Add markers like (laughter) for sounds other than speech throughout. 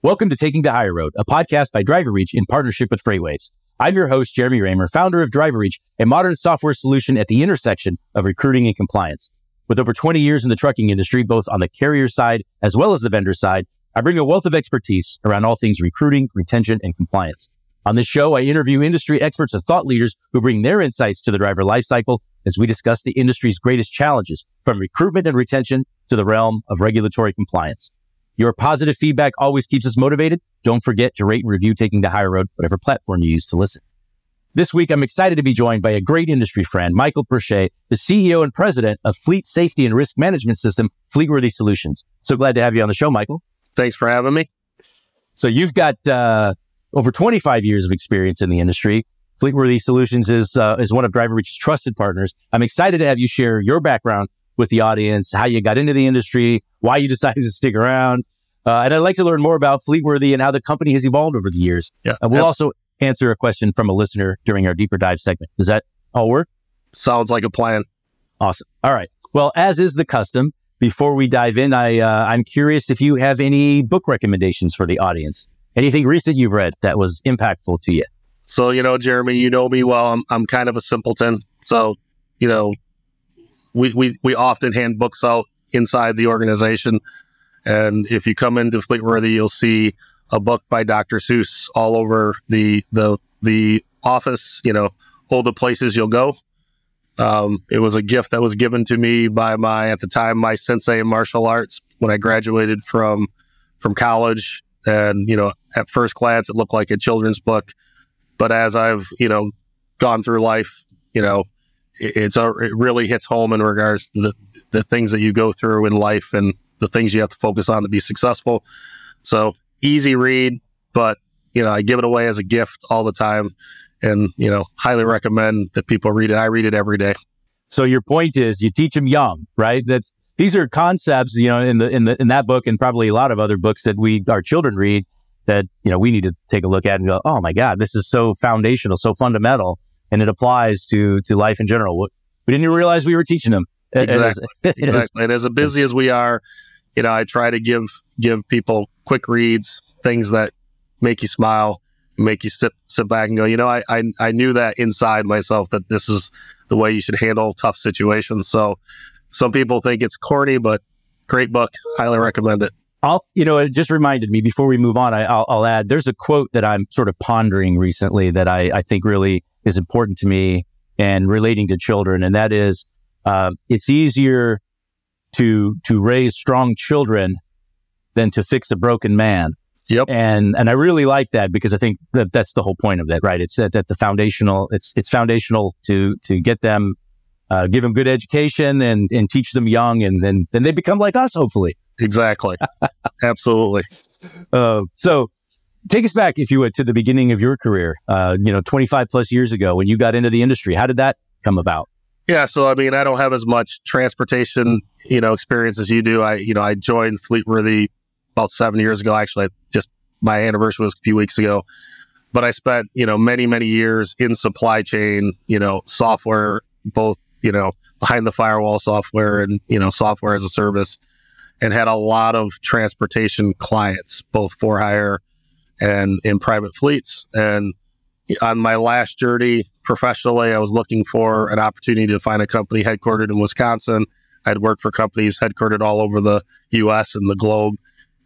Welcome to Taking the Hire Road, a podcast by DriverReach in partnership with FreightWaves. I'm your host, Jeremy Reymer, founder of DriverReach, a modern software solution at the intersection of recruiting and compliance. With over 20 years in the trucking industry, both on the carrier side as well as the vendor side, I bring a wealth of expertise around all things recruiting, retention, and compliance. On this show, I interview industry experts and thought leaders who bring their insights to the driver lifecycle as we discuss the industry's greatest challenges, from recruitment and retention to the realm of regulatory compliance. Your positive feedback always keeps us motivated. Don't forget to rate and review Taking the Hire Road, whatever platform you use to listen. This week, I'm excited to be joined by a great industry friend, Michael Precia, the CEO and president of Fleet Safety and Risk Management System, Fleetworthy Solutions. So glad to have you on the show, Michael. Thanks for having me. So you've got uh, over 25 years of experience in the industry. Fleetworthy Solutions is uh, is one of DriverReach's trusted partners. I'm excited to have you share your background with the audience, how you got into the industry, why you (laughs) decided to stick around. Uh, and I'd like to learn more about Fleetworthy and how the company has evolved over the years. Yeah. And we'll also answer a question from a listener during our deeper dive segment. Does that all work? Sounds like a plan. Awesome. All right. Well, as is the custom, before we dive in, I uh, I'm curious if you have any book recommendations for the audience. Anything recent you've read that was impactful to you? So, you know, Jeremy, you know me well. I'm, I'm kind of a simpleton. So, you know, we, we, we often hand books out inside the organization. And if you come into Fleetworthy, you'll see a book by Dr. Seuss all over the, the, the office, you know, all the places you'll go. Um, it was a gift that was given to me by my, at the time, my sensei in martial arts when I graduated from, from college. And, you know, at first glance, it looked like a children's book. But as I've, you know, gone through life, you know, it's it really hits home in regards to the, the things that you go through in life and the things you have to focus on to be successful. So easy read, but, you know, I give it away as a gift all the time and, you know, highly recommend that people read it. I read it every day. So your point is you teach them young, right? That's these are concepts, you know, in the in the in that book and probably a lot of other books that we our children read that you know we need to take a look at and go, oh my god, this is so foundational, so fundamental, and it applies to to life in general. We didn't even realize we were teaching them. Exactly. (laughs) exactly. And as busy as we are, you know, I try to give give people quick reads, things that make you smile, make you sit sit back and go, you know, I I, I knew that inside myself that this is the way you should handle tough situations. So some people think it's corny, but great book. Highly recommend it. I'll, you know, it just reminded me before we move on, I, will I'll add there's a quote that I'm sort of pondering recently that I, I think really is important to me and relating to children. And that is, uh, it's easier to, to raise strong children than to fix a broken man. Yep. And, and I really like that because I think that that's the whole point of that, right? It's that, that the foundational, it's, it's foundational to, to get them uh, give them good education and, and teach them young, and then then they become like us, hopefully. Exactly. Absolutely. (laughs) Uh, so take us back, if you would, to the beginning of your career. Uh, you know, 25 plus years ago when you got into the industry. How did that come about? Yeah, so I mean, I don't have as much transportation, you know, experience as you do. I, you know, I joined Fleetworthy about seven years ago. Actually, just my anniversary was a few weeks ago. But I spent, you know, many, many years in supply chain, you know, software, both you know, behind the firewall software and, you know, software as a service and had a lot of transportation clients, both for hire and in private fleets. And on my last journey professionally, I was looking for an opportunity to find a company headquartered in Wisconsin. I'd worked for companies headquartered all over the US and the globe.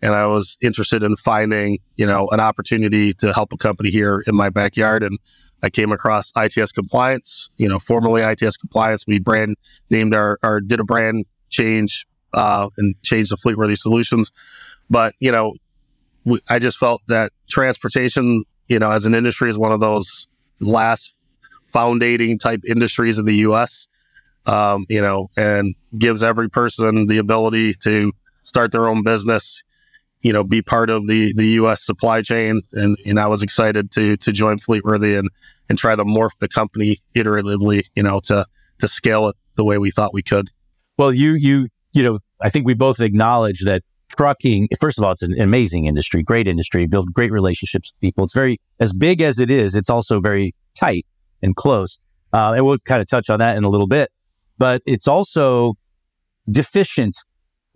And I was interested in finding, you know, an opportunity to help a company here in my backyard. And I came across ITS Compliance, you know, formerly ITS Compliance. We brand named our, did a brand change uh, and changed the Fleetworthy Solutions. But, you know, we, I just felt that transportation, you know, as an industry is one of those last foundating type industries in the US. um, you know, and gives every person the ability to start their own business, you know, be part of the the U.S. supply chain. And and I was excited to to join Fleetworthy and and try to morph the company iteratively, you know, to to scale it the way we thought we could. Well, you you you know, I think we both acknowledge that trucking. First of all, it's an amazing industry, great industry, build great relationships with people. It's very as big as it is. It's also very tight and close. Uh, and we'll kind of touch on that in a little bit, but it's also deficient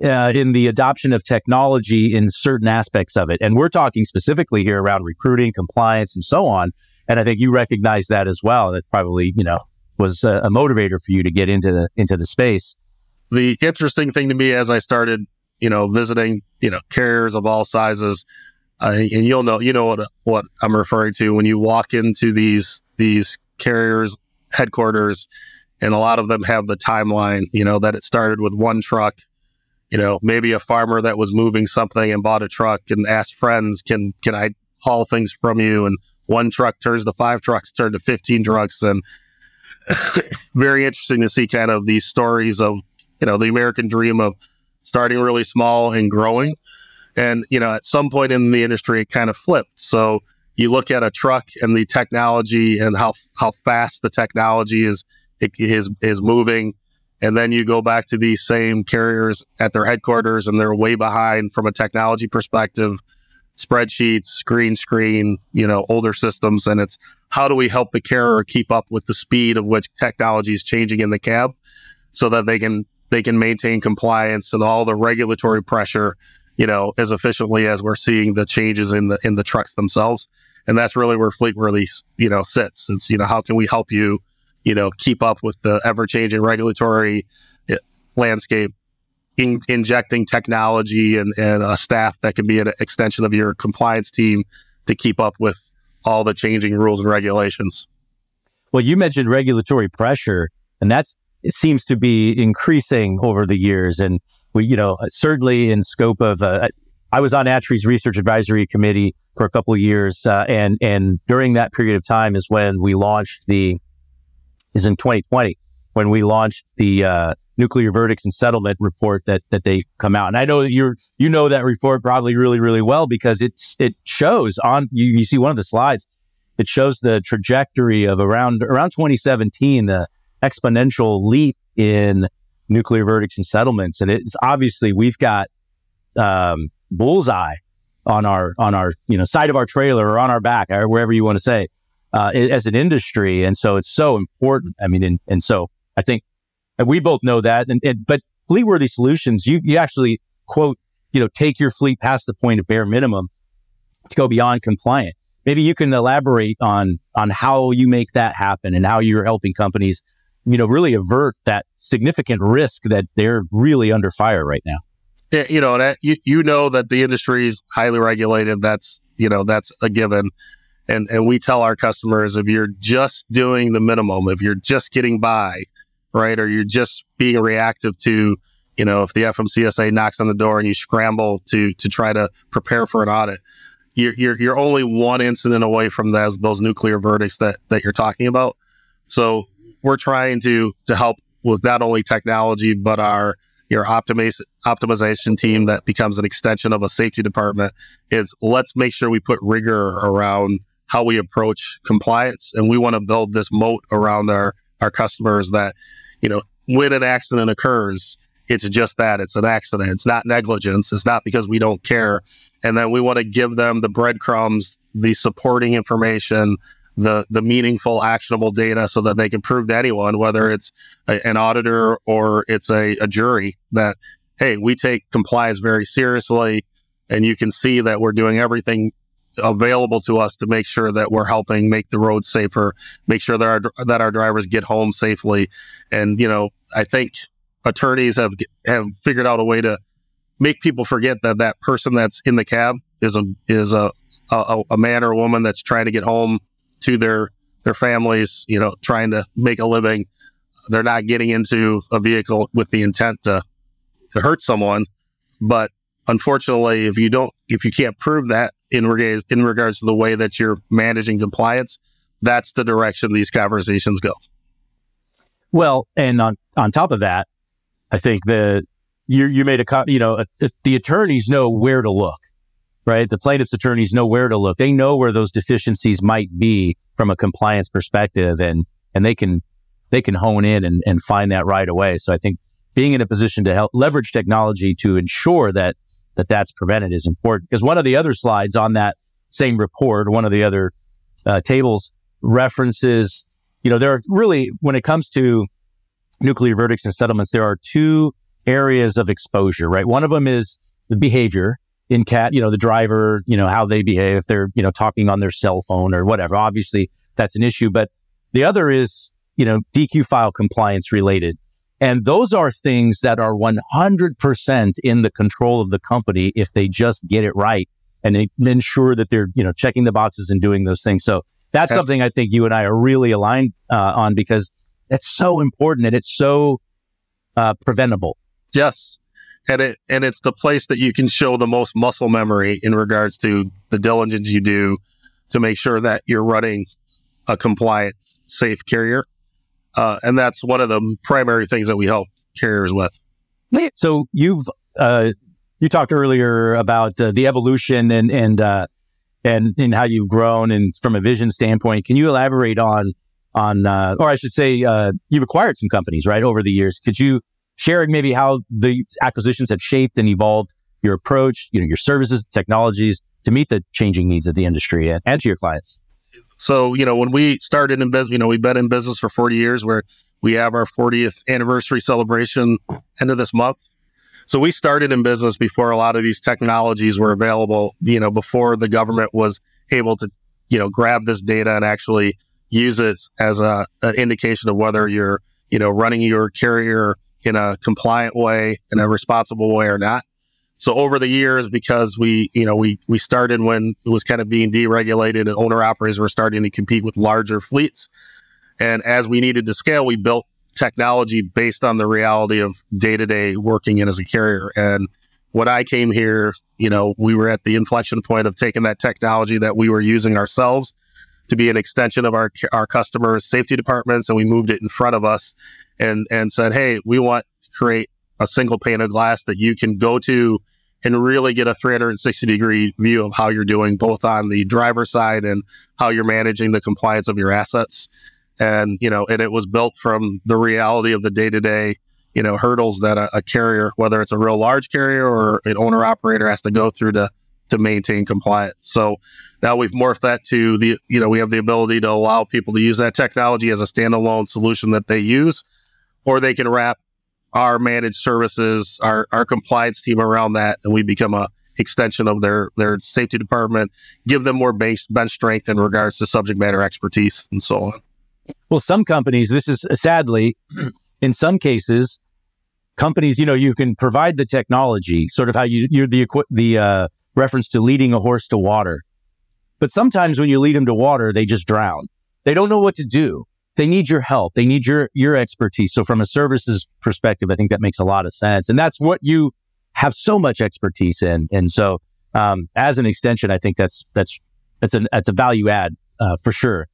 uh, in the adoption of technology in certain aspects of it. And we're talking specifically here around recruiting, compliance, and so on. And I think you recognize that as well. That probably, you know, was a, a motivator for you to get into the into the space. The interesting thing to me as I started, you know, visiting, you know, carriers of all sizes, uh, and you'll know, you know what what I'm referring to when you walk into these these carriers headquarters, and a lot of them have the timeline, you know, that it started with one truck you know, maybe a farmer that was moving something and bought a truck and asked friends, can, can I haul things from you? And one truck turns to five trucks, turn to 15 trucks. And (coughs) very interesting to see kind of these stories of, you know, the American dream of starting really small and growing. And, you know, at some point in the industry, it kind of flipped. So you look at a truck and the technology and how, how fast the technology is, is, is moving and then you go back to these same carriers at their headquarters and they're way behind from a technology perspective, spreadsheets, green screen, you know, older systems. And it's how do we help the carrier keep up with the speed of which technology is changing in the cab so that they can, they can maintain compliance and all the regulatory pressure, you know, as efficiently as we're seeing the changes in the, in the trucks themselves. And that's really where Fleetworthy, you know, sits. It's, you know, how can we help you you know, keep up with the ever changing regulatory eh, landscape, in, injecting technology and, and a staff that can be an extension of your compliance team to keep up with all the changing rules and regulations. Well, you mentioned regulatory pressure, and that's seems to be increasing over the years. And we, you know, certainly in scope of, uh, I was on ATRI's research advisory committee for a couple of years, uh, and and during that period of time is when we launched the is in 2020 when we launched the uh, nuclear verdicts and settlement report that that they come out. And I know that you're you know that report probably really really well because it's it shows on you, you see one of the slides. It shows the trajectory of around around 2017 the exponential leap in nuclear verdicts and settlements. And it's obviously we've got um, bullseye on our on our you know side of our trailer or on our back or wherever you want to say uh, as an industry. And so it's so important. I mean, and, and so I think we both know that. And, and, but Fleetworthy Solutions, you, you actually quote, you know, take your fleet past the point of bare minimum to go beyond compliant. Maybe you can elaborate on on how you make that happen and how you're helping companies, you know, really avert that significant risk that they're really under fire right now. Yeah, you know, that you, you know that the industry is highly regulated. That's you know that's a given. And, and we tell our customers if you're just doing the minimum, if you're just getting by, right, or you're just being reactive to, you know, if the FMCSA knocks on the door and you scramble to to try to prepare for an audit, you're you're, you're only one incident away from those those nuclear verdicts that that you're talking about. So we're trying to to help with not only technology but our your optimiz- optimization team that becomes an extension of a safety department is let's make sure we put rigor around how we approach compliance. And we want to build this moat around our, our customers that, you know, when an accident occurs, it's just that it's an accident. It's not negligence. It's not because we don't care. And then we want to give them the breadcrumbs, the supporting information, the the meaningful, actionable data, so that they can prove to anyone, whether it's a, an auditor or it's a, a jury, that hey, we take compliance very seriously, and you can see that we're doing everything available to us to make sure that we're helping make the roads safer, make sure that our that our drivers get home safely. And you know, I think attorneys have have figured out a way to make people forget that that person that's in the cab is a is a a, a man or a woman that's trying to get home to their their families. You know, trying to make a living. They're not getting into a vehicle with the intent to to hurt someone, but unfortunately, if you don't, if you can't prove that, in regards in regards to the way that you're managing compliance, that's the direction these conversations go. Well, and on on top of that, I think the you you made a you know a, the attorneys know where to look, right? The plaintiff's attorneys know where to look. They know where those deficiencies might be from a compliance perspective, and and they can they can hone in and, and find that right away. So I think being in a position to help leverage technology to ensure that that that's prevented is important. Because one of the other slides on that same report, one of the other uh, tables references, you know, there are really when it comes to nuclear verdicts and settlements, there are two areas of exposure, right? One of them is the behavior in cat, you know, the driver, you know, how they behave, if they're, you know, talking on their cell phone or whatever. Obviously, that's an issue. But the other is, you know, DQ file compliance related. And those are things that are 100% in the control of the company if they just get it right and ensure that they're, you know, checking the boxes and doing those things. So that's okay. something I think you and I are really aligned uh, on because it's so important and it's so uh, preventable. Yes. And it and it's the place that you can show the most muscle memory in regards to the diligence you do to make sure that you're running a compliant, safe carrier. Uh, and that's one of the primary things that we help carriers with. So you've uh, you talked earlier about uh, the evolution and and uh, and and how you've grown and from a vision standpoint. Can you elaborate on on, uh, or I should say, uh, you've acquired some companies, right, over the years. Could you share maybe how the acquisitions have shaped and evolved your approach, you know, your services, technologies to meet the changing needs of the industry and, and to your clients? So, you know, when we started in business, you know, we've been in business for 40 years where we have our 40th anniversary celebration end of this month. So we started in business before a lot of these technologies were available, you know, before the government was able to, you know, grab this data and actually use it as a, an indication of whether you're, you know, running your carrier in a compliant way, in a responsible way or not. So over the years, because we, you know, we, we started when it was kind of being deregulated and owner operators were starting to compete with larger fleets. And as we needed to scale, we built technology based on the reality of day to day working in as a carrier. And when I came here, you know, we were at the inflection point of taking that technology that we were using ourselves to be an extension of our our customers' safety departments, and we moved it in front of us and and said, "Hey, we want to create a single pane of glass that you can go to and really get a 360 degree view of how you're doing, both on the driver side and how you're managing the compliance of your assets." And you know, and it was built from the reality of the day to day you know hurdles that a, a, carrier, whether it's a real large carrier or an owner operator, has to go through to to maintain compliance. So now we've morphed that to the, you know, we have the ability to allow people to use that technology as a standalone solution that they use, or they can wrap our managed services, our, our compliance team around that, and we become a extension of their their safety department, give them more base bench strength in regards to subject matter expertise and so on. Well, some companies, this is sadly, (clears throat) in some cases, companies, you know, you can provide the technology, sort of how you you're the the uh, reference to leading a horse to water. But sometimes when you lead them to water, they just drown. They don't know what to do. They need your help. They need your, your expertise. So from a services perspective, I think that makes a lot of sense. And that's what you have so much expertise in. And so, um, as an extension, I think that's, that's, that's a, that's a value add, uh, for sure.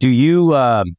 Do you, um,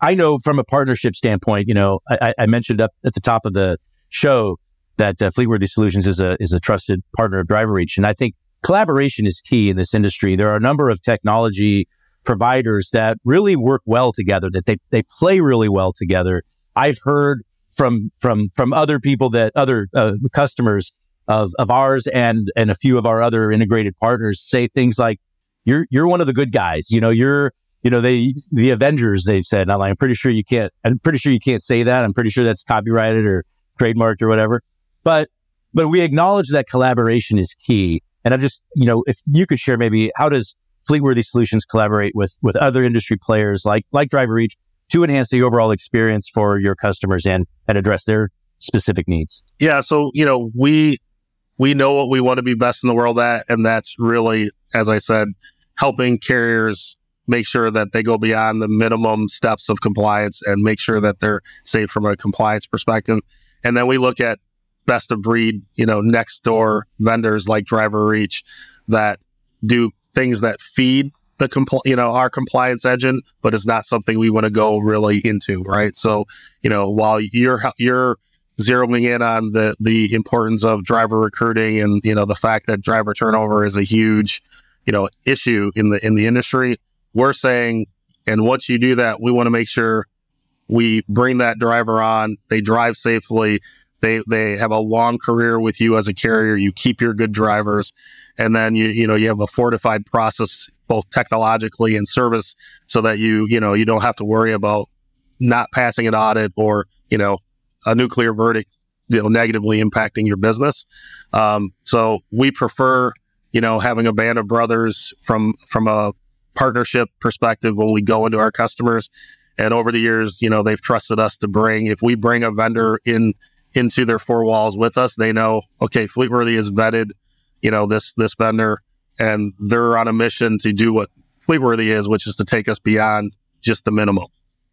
I know from a partnership standpoint, you know, I, I mentioned up at the top of the show that uh, Fleetworthy Solutions is a is a trusted partner of DriverReach, and I think collaboration is key in this industry. There are a number of technology providers that really work well together, that they they play really well together. I've heard from from from other people that other uh, customers of of ours and and a few of our other integrated partners say things like, "You're you're one of the good guys." You know, you're you know they the Avengers. They've said, I'm, like, I'm pretty sure you can't. I'm pretty sure you can't say that. I'm pretty sure that's copyrighted or trademarked or whatever. But but we acknowledge that collaboration is key. And I just, you know, if you could share maybe how does Fleetworthy Solutions collaborate with with other industry players like like DriverReach to enhance the overall experience for your customers and and address their specific needs? Yeah, so you know, we we know what we want to be best in the world at, and that's really, as I said, helping carriers make sure that they go beyond the minimum steps of compliance and make sure that they're safe from a compliance perspective. And then we look at best of breed, you know, next door vendors like DriverReach that do things that feed the compl- you know our compliance engine, but it's not something we want to go really into, right? So you know while you're you're zeroing in on the the importance of driver recruiting and you know the fact that driver turnover is a huge you know issue in the in the industry, we're saying, and once you do that, we want to make sure we bring that driver on, they drive safely, they they have a long career with you as a carrier. You keep your good drivers, and then you you know you have a fortified process both technologically and service, so that you you know you don't have to worry about not passing an audit or you know a nuclear verdict you know negatively impacting your business. Um, so we prefer you know having a band of brothers from from a partnership perspective when we go into our customers. And over the years, you know, they've trusted us to bring, if we bring a vendor in into their four walls with us. They know, okay, Fleetworthy is vetted, you know, this this vendor, and they're on a mission to do what Fleetworthy is, which is to take us beyond just the minimum.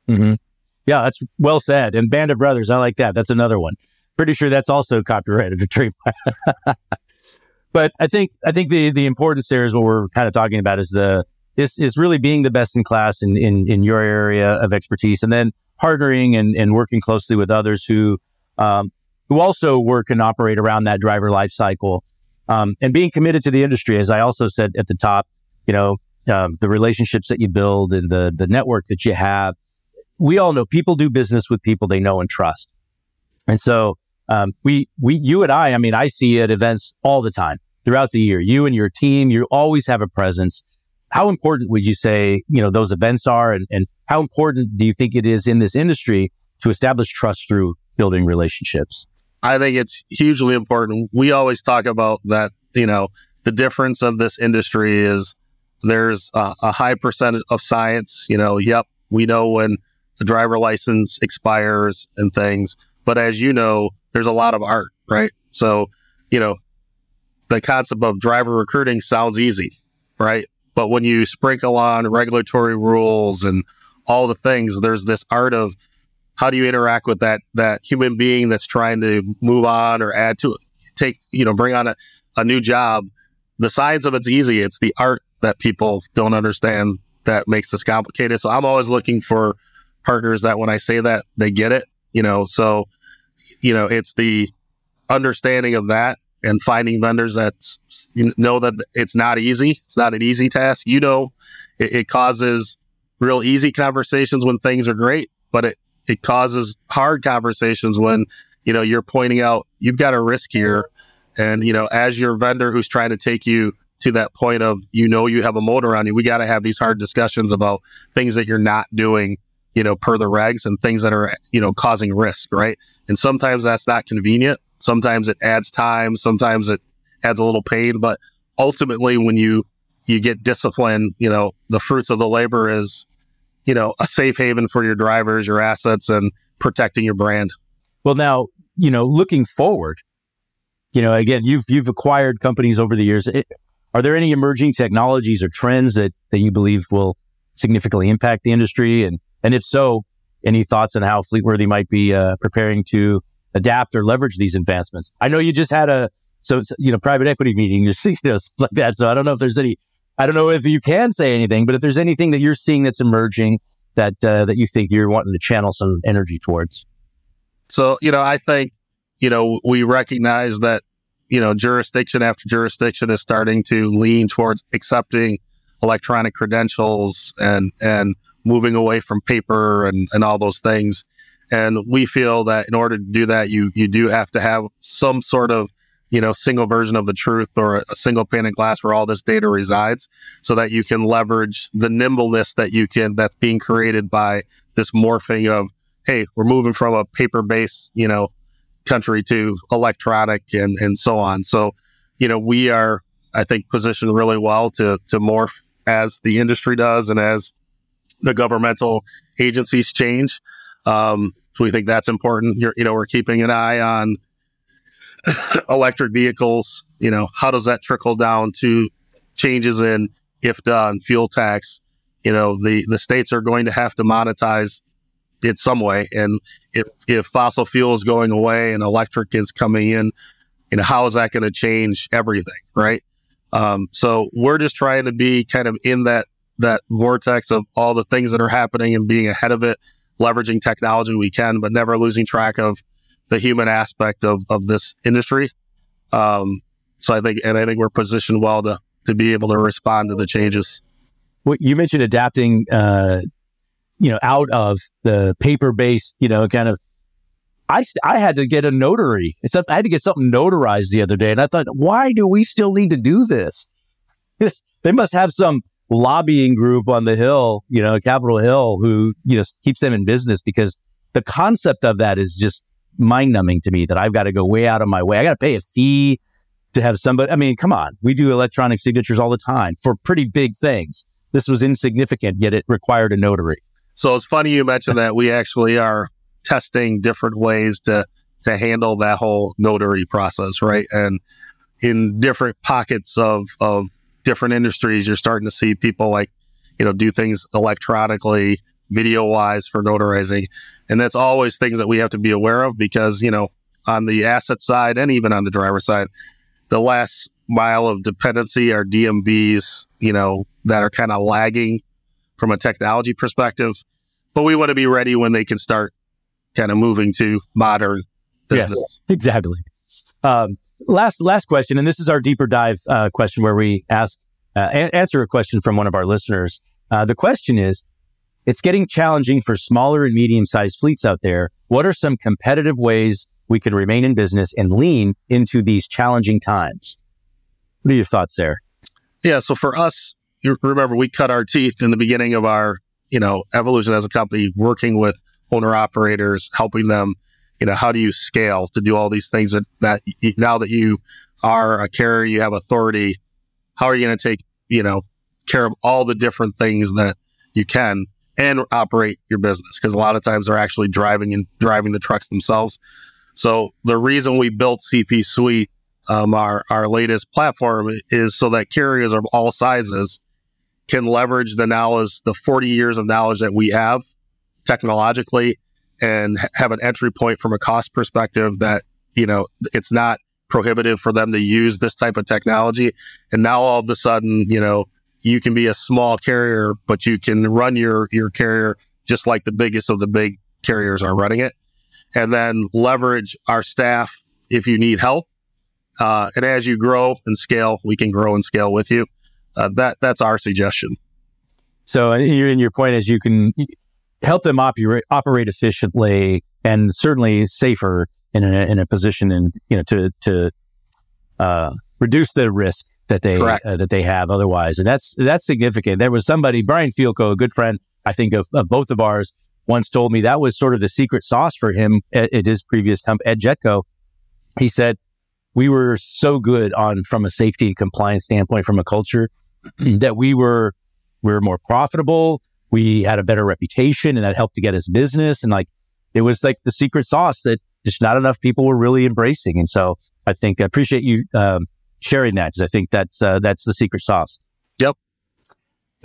Mm-hmm. Yeah, that's well said. And Band of Brothers, I like that. That's another one. Pretty sure that's also copyrighted (laughs) but I think I think the the importance there is what we're kind of talking about is the is is really being the best in class in in, in your area of expertise, and then partnering and, and working closely with others who um, who also work and operate around that driver life cycle. Um, and being committed to the industry, as I also said at the top, you know, um, the relationships that you build and the the network that you have. We all know people do business with people they know and trust, and so um, we we you and I. I mean, I see at events all the time throughout the year. You and your team, you always have a presence. How important would you say you know those events are, and, and how important do you think it is in this industry to establish trust through building relationships? I think it's hugely important. We always talk about that, you know, the difference of this industry is there's a, a high percentage of science, you know, yep, we know when the driver license expires and things. But as you know, there's a lot of art, right? So, you know, the concept of driver recruiting sounds easy, right? But when you sprinkle on regulatory rules and all the things, there's this art of how do you interact with that that human being that's trying to move on or add to take you know bring on a, a new job. The science of it's easy. It's the art that people don't understand that makes this complicated. So i'm always looking for partners that when i say that they get it you know? So you know it's the understanding of that and finding vendors that know that it's not easy. It's not an easy task. You know it, it causes real easy conversations when things are great but it it causes hard conversations when you know you're pointing out you've got a risk here. And you know as your vendor who's trying to take you to that point of you know you have a motor on you we got to have these hard discussions about things that you're not doing you know per the regs and things that are you know causing risk right? And sometimes that's not convenient. Sometimes it adds time. Sometimes it adds a little pain. But ultimately when you you get discipline you know the fruits of the labor is you know, a safe haven for your drivers, your assets, and protecting your brand. Well, now, you know, looking forward, you know, again, you've you've acquired companies over the years. It, are there any emerging technologies or trends that that you believe will significantly impact the industry? And and if so, any thoughts on how Fleetworthy might be uh, preparing to adapt or leverage these advancements? I know you just had a so you know private equity meeting, (laughs) you know, like that. So I don't know if there's any I don't know if you can say anything, but if there's anything that you're seeing that's emerging that uh, that you think you're wanting to channel some energy towards. So you know, I think you know we recognize that you know jurisdiction after jurisdiction is starting to lean towards accepting electronic credentials and and moving away from paper and and all those things. And we feel that in order to do that, you you do have to have some sort of you know, single version of the truth or a single pane of glass where all this data resides so that you can leverage the nimbleness that you can, that's being created by this morphing of, hey, we're moving from a paper based, you know, country to electronic and, and so on. So, you know, we are, I think, positioned really well to, to morph as the industry does and as the governmental agencies change. Um, so we think that's important. You're, you know, we're keeping an eye on (laughs) electric vehicles, you know, how does that trickle down to changes in IFTA and fuel tax? You know, the, the states are going to have to monetize it some way. And if, if fossil fuel is going away and electric is coming in, you know, how is that going to change everything? Right. Um, so we're just trying to be kind of in that, that vortex of all the things that are happening and being ahead of it, leveraging technology we can, but never losing track of the human aspect of, of this industry. Um, so I think, and I think we're positioned well to, to be able to respond to the changes. Well, you mentioned adapting, uh, you know, out of the paper based, you know, kind of I, I had to get a notary. I had to get something notarized the other day. And I thought, why do we still need to do this? they must have some lobbying group on the Hill, you know, Capitol Hill, who, you know, keeps them in business because the concept of that is just mind numbing to me that I've got to go way out of my way. I got to pay a fee to have somebody. I mean, come on. We do electronic signatures all the time for pretty big things. This was insignificant, yet it required a notary. So it's funny you mentioned that we actually are testing different ways to to handle that whole notary process, right? And in different pockets of of different industries, you're starting to see people like, you know, do things electronically, video wise for notarizing. And that's always things that we have to be aware of because, you know, on the asset side and even on the driver side, the last mile of dependency are DMVs, you know, that are kind of lagging from a technology perspective. But we want to be ready when they can start kind of moving to modern business. Yes, exactly. Um, last last question, and this is our deeper dive uh, question where we ask uh, a- answer a question from one of our listeners. Uh, the question is: It's getting challenging for smaller and medium sized fleets out there. What are some competitive ways we can remain in business and lean into these challenging times? What are your thoughts there? Yeah, so for us, remember we cut our teeth in the beginning of our you know evolution as a company, working with owner operators, helping them, you know, how do you scale to do all these things that, that now that you are a carrier, you have authority, how are you going to take, you know, care of all the different things that you can and operate your business? Because a lot of times they're actually driving and driving the trucks themselves. So the reason we built CP Suite, um, our, our latest platform is so that carriers of all sizes can leverage the knowledge, the 40 years of knowledge that we have technologically and have an entry point from a cost perspective that, you know, it's not prohibitive for them to use this type of technology. And now all of a sudden, you know, you can be a small carrier, but you can run your, your carrier just like the biggest of the big carriers are running it. And then leverage our staff if you need help. Uh, and as you grow and scale, we can grow and scale with you. Uh, that that's our suggestion. So, and your, point is you can help them operate operate efficiently and certainly safer in a, in a position and you know to to uh, reduce the risk that they uh, that they have otherwise, and that's that's significant. There was somebody, Brian Fielkow, a good friend, I think of, of both of ours, once told me that was sort of the secret sauce for him at, at his previous temp at Jetco. He said we were so good on from a safety and compliance standpoint, from a culture, (clears throat) that we were we were more profitable we had a better reputation and that helped to get us business. And like, it was like the secret sauce that just not enough people were really embracing. And so I think I appreciate you um, sharing that because I think that's, uh, that's the secret sauce. Yep.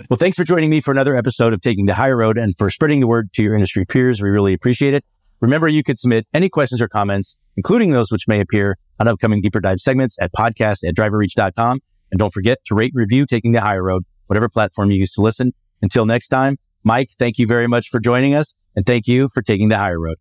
Well, thanks for joining me for another episode of Taking the High Road and for spreading the word to your industry peers. We really appreciate it. Remember, you could submit any questions or comments, including those which may appear on upcoming deeper dive segments at podcast at driverreach.com. And don't forget to rate, review Taking the High Road, whatever platform you use to listen. Until next time, Mike, thank you very much for joining us. And thank you for taking the higher road.